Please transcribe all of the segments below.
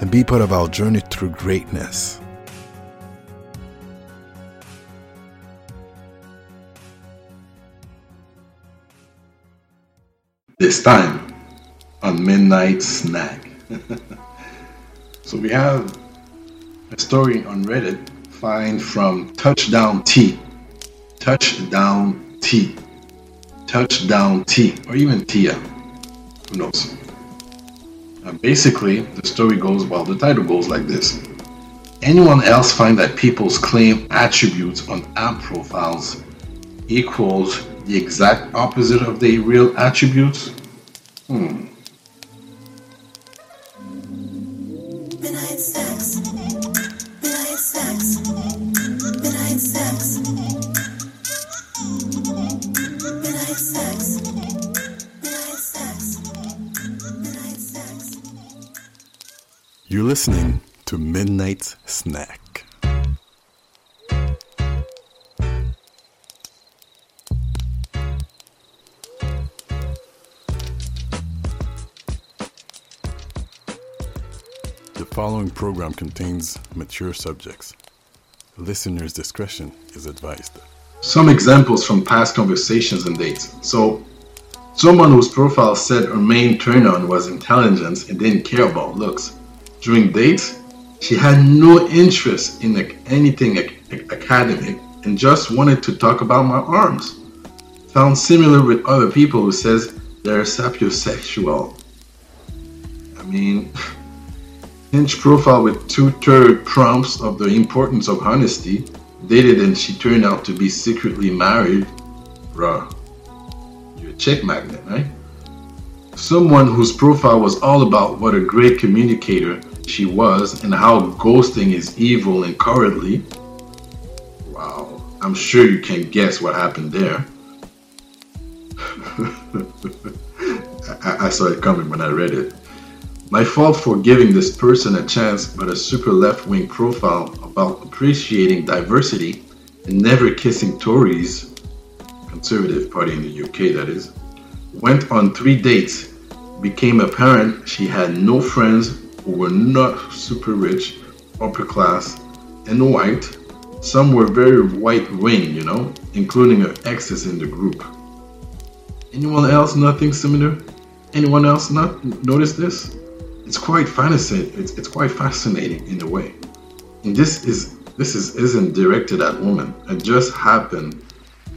and be part of our journey through greatness. This time on Midnight Snack. so we have a story on Reddit find from Touchdown T. Touchdown T. Touchdown T. Or even Tia. Who knows? Basically, the story goes, well, the title goes like this Anyone else find that people's claim attributes on app profiles equals the exact opposite of their real attributes? Hmm. You're listening to Midnight Snack. The following program contains mature subjects. Listener's discretion is advised. Some examples from past conversations and dates. So, someone whose profile said her main turn on was intelligence and didn't care about looks during dates, she had no interest in anything academic and just wanted to talk about my arms. Found similar with other people who says they're sapiosexual. I mean, Hinge profile with two-third prompts of the importance of honesty. Dated and she turned out to be secretly married. Bruh, you're a chick magnet, right? Someone whose profile was all about what a great communicator she was and how ghosting is evil and cowardly. Wow, I'm sure you can guess what happened there. I, I saw it coming when I read it. My fault for giving this person a chance, but a super left wing profile about appreciating diversity and never kissing Tories, conservative party in the UK that is, went on three dates. Became apparent she had no friends who were not super rich, upper class, and white. Some were very white wing, you know, including her exes in the group. Anyone else nothing similar? Anyone else not notice this? It's quite fascinating. It's, it's quite fascinating in a way. And this is this is isn't directed at women. It just happened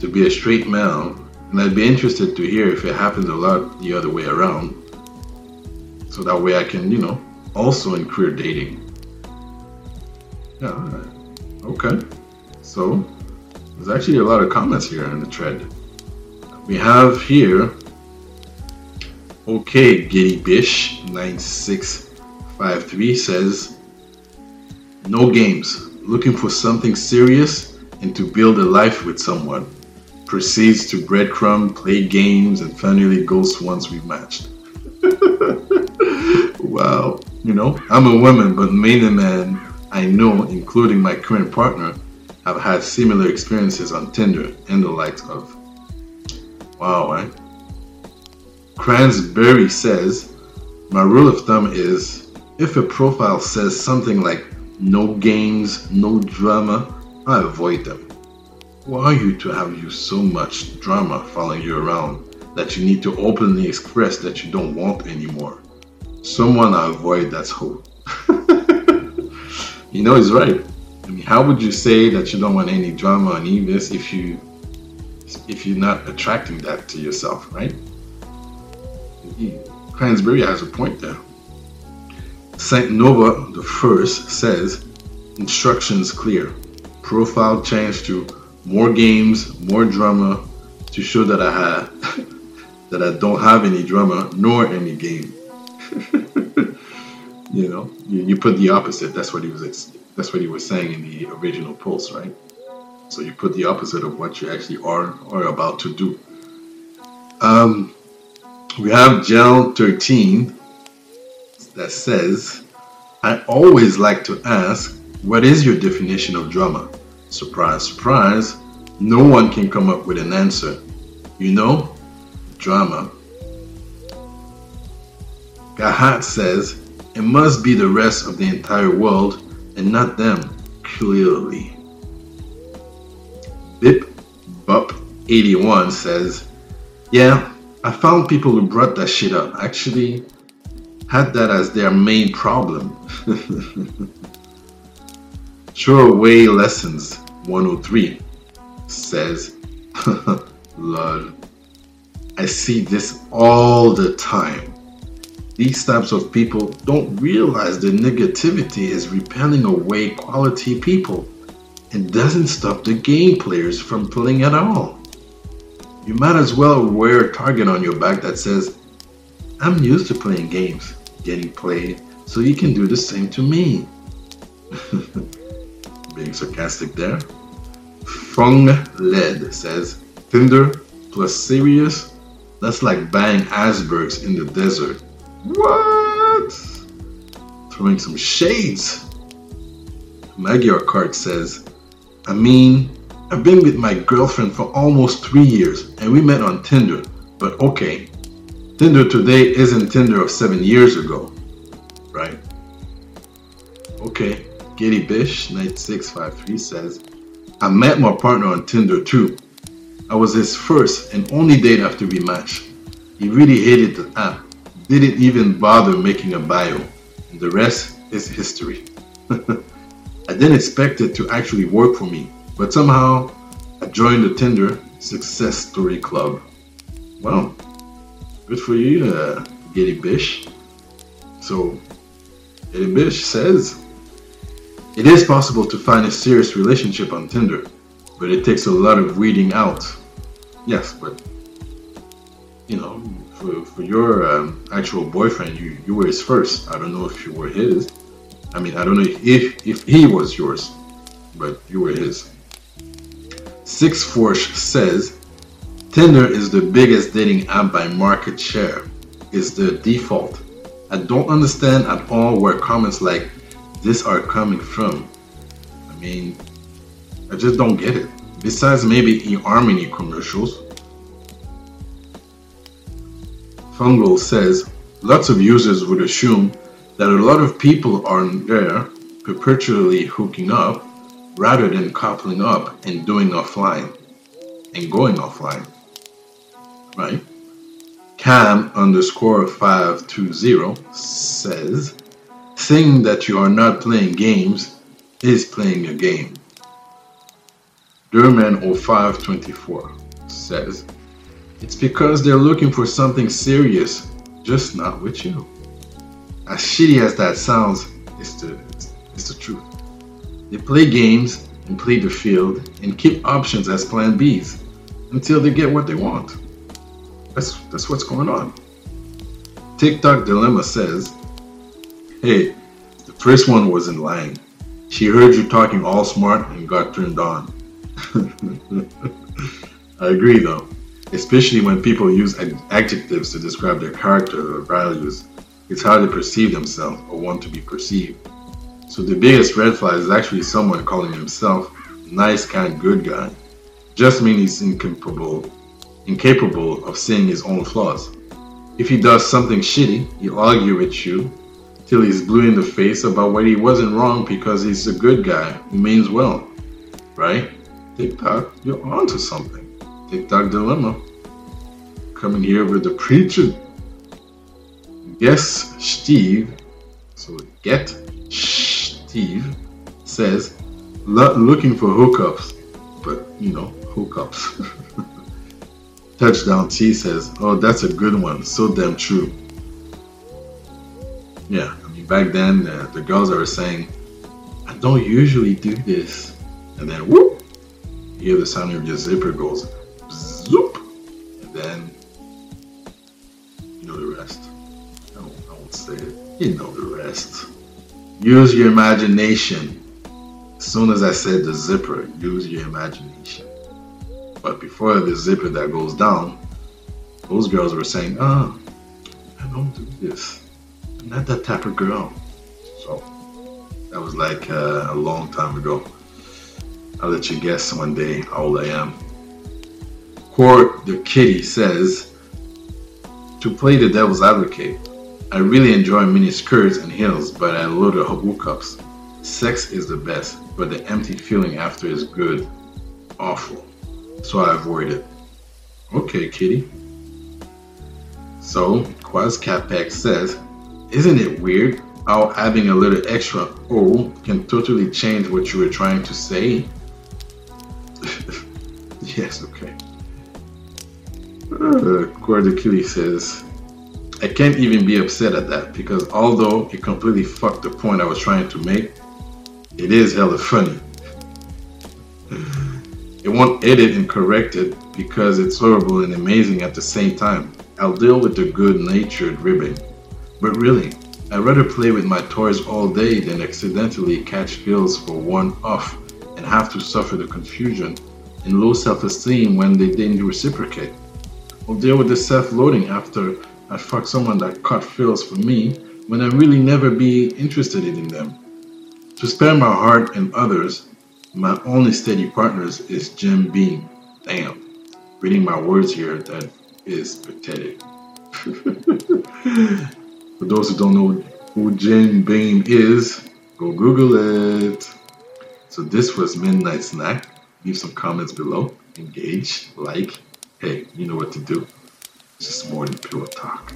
to be a straight male, and I'd be interested to hear if it happens a lot the other way around. So that way I can, you know, also in queer dating. Yeah, okay. So, there's actually a lot of comments here in the thread. We have here, okay, Giddy Bish 9653 says, No games, looking for something serious and to build a life with someone. Proceeds to breadcrumb, play games, and finally ghosts once we've matched. wow. You know, I'm a woman, but many men I know, including my current partner, have had similar experiences on Tinder and the likes of. Wow, right? Cransberry says, My rule of thumb is if a profile says something like no games, no drama, I avoid them. Who are you to have you so much drama following you around that you need to openly express that you don't want anymore? Someone I avoid that's hope. you know, he's right. I mean, how would you say that you don't want any drama on Evis if you if you're not attracting that to yourself, right? Cransberry has a point there. Saint Nova the first says instructions clear. Profile change to more games, more drama to show that I have that I don't have any drama nor any game. You know, you, you put the opposite. That's what he was. That's what he was saying in the original post, right? So you put the opposite of what you actually are or about to do. Um, we have Gel 13 that says, I always like to ask, what is your definition of drama? Surprise, surprise, no one can come up with an answer. You know, drama. Gahat says, it must be the rest of the entire world and not them, clearly. Bip Bup 81 says, Yeah, I found people who brought that shit up actually had that as their main problem. Throwaway Lessons 103 says, Lol, I see this all the time. These types of people don't realize the negativity is repelling away quality people and doesn't stop the game players from playing at all. You might as well wear a target on your back that says, I'm used to playing games, getting played, so you can do the same to me. Being sarcastic there. Fung Led says, Tinder plus serious? That's like buying icebergs in the desert. What? Throwing some shades. Magyar Kart says, I mean, I've been with my girlfriend for almost three years and we met on Tinder, but okay. Tinder today isn't Tinder of seven years ago, right? Okay, Giddy Bish 9653 says, I met my partner on Tinder too. I was his first and only date after we matched. He really hated the app, didn't even bother making a bio, and the rest is history. I didn't expect it to actually work for me, but somehow I joined the Tinder Success Story Club. Well, good for you, uh, Bish. So, Giddy Bish says, it is possible to find a serious relationship on Tinder, but it takes a lot of weeding out. Yes, but you know, for, for your um, actual boyfriend, you, you were his first. I don't know if you were his. I mean, I don't know if, if, he was yours, but you were his. Six Force says Tinder is the biggest dating app by market share. It's the default. I don't understand at all where comments like this are coming from. I mean, I just don't get it. Besides maybe in eHarmony commercials. Fungal says lots of users would assume that a lot of people are there perpetually hooking up rather than coupling up and doing offline and going offline. Right? Cam underscore 520 says, saying that you are not playing games is playing a game. Durman0524 says, it's because they're looking for something serious, just not with you. As shitty as that sounds, it's the, it's the truth. They play games and play the field and keep options as plan Bs until they get what they want. That's, that's what's going on. TikTok Dilemma says, Hey, the first one wasn't lying. She heard you talking all smart and got turned on. I agree though, especially when people use adjectives to describe their character or values. It's how they perceive themselves or want to be perceived. So the biggest red flag is actually someone calling himself nice, kind, good guy. Just means he's incapable, incapable of seeing his own flaws. If he does something shitty, he'll argue with you till he's blue in the face about what he wasn't wrong because he's a good guy who means well. Right? TikTok, you're onto something. TikTok dilemma. Coming here with the preacher. Yes, Steve. So get Steve says, looking for hookups, but you know, hookups. Touchdown T says, oh, that's a good one. So damn true. Yeah, I mean, back then, uh, the girls are saying, I don't usually do this. And then, whoop, you hear the sound of your zipper goes, You know the rest. Use your imagination. As soon as I said the zipper, use your imagination. But before the zipper that goes down, those girls were saying, oh, I don't do this. I'm not that type of girl. So that was like uh, a long time ago. I'll let you guess one day how old I am. Court the Kitty says, to play the devil's advocate, I really enjoy mini skirts and heels, but I load of hookups. Sex is the best, but the empty feeling after is good. Awful. So I avoid it. Okay, kitty. So, Quaz Capex says, Isn't it weird how having a little extra O can totally change what you were trying to say? yes, okay. Uh, says, I can't even be upset at that because although it completely fucked the point I was trying to make, it is hella funny. It won't edit and correct it because it's horrible and amazing at the same time. I'll deal with the good natured ribbing. But really, I'd rather play with my toys all day than accidentally catch feels for one off and have to suffer the confusion and low self esteem when they didn't reciprocate. I'll deal with the self loading after I fuck someone that cut feels for me when I really never be interested in them. To spare my heart and others, my only steady partners is Jim Beam. Damn, reading my words here, that is pathetic. for those who don't know who Jim Beam is, go Google it. So this was Midnight Snack. Leave some comments below. Engage, like. Hey, you know what to do. It's just more than pure talk.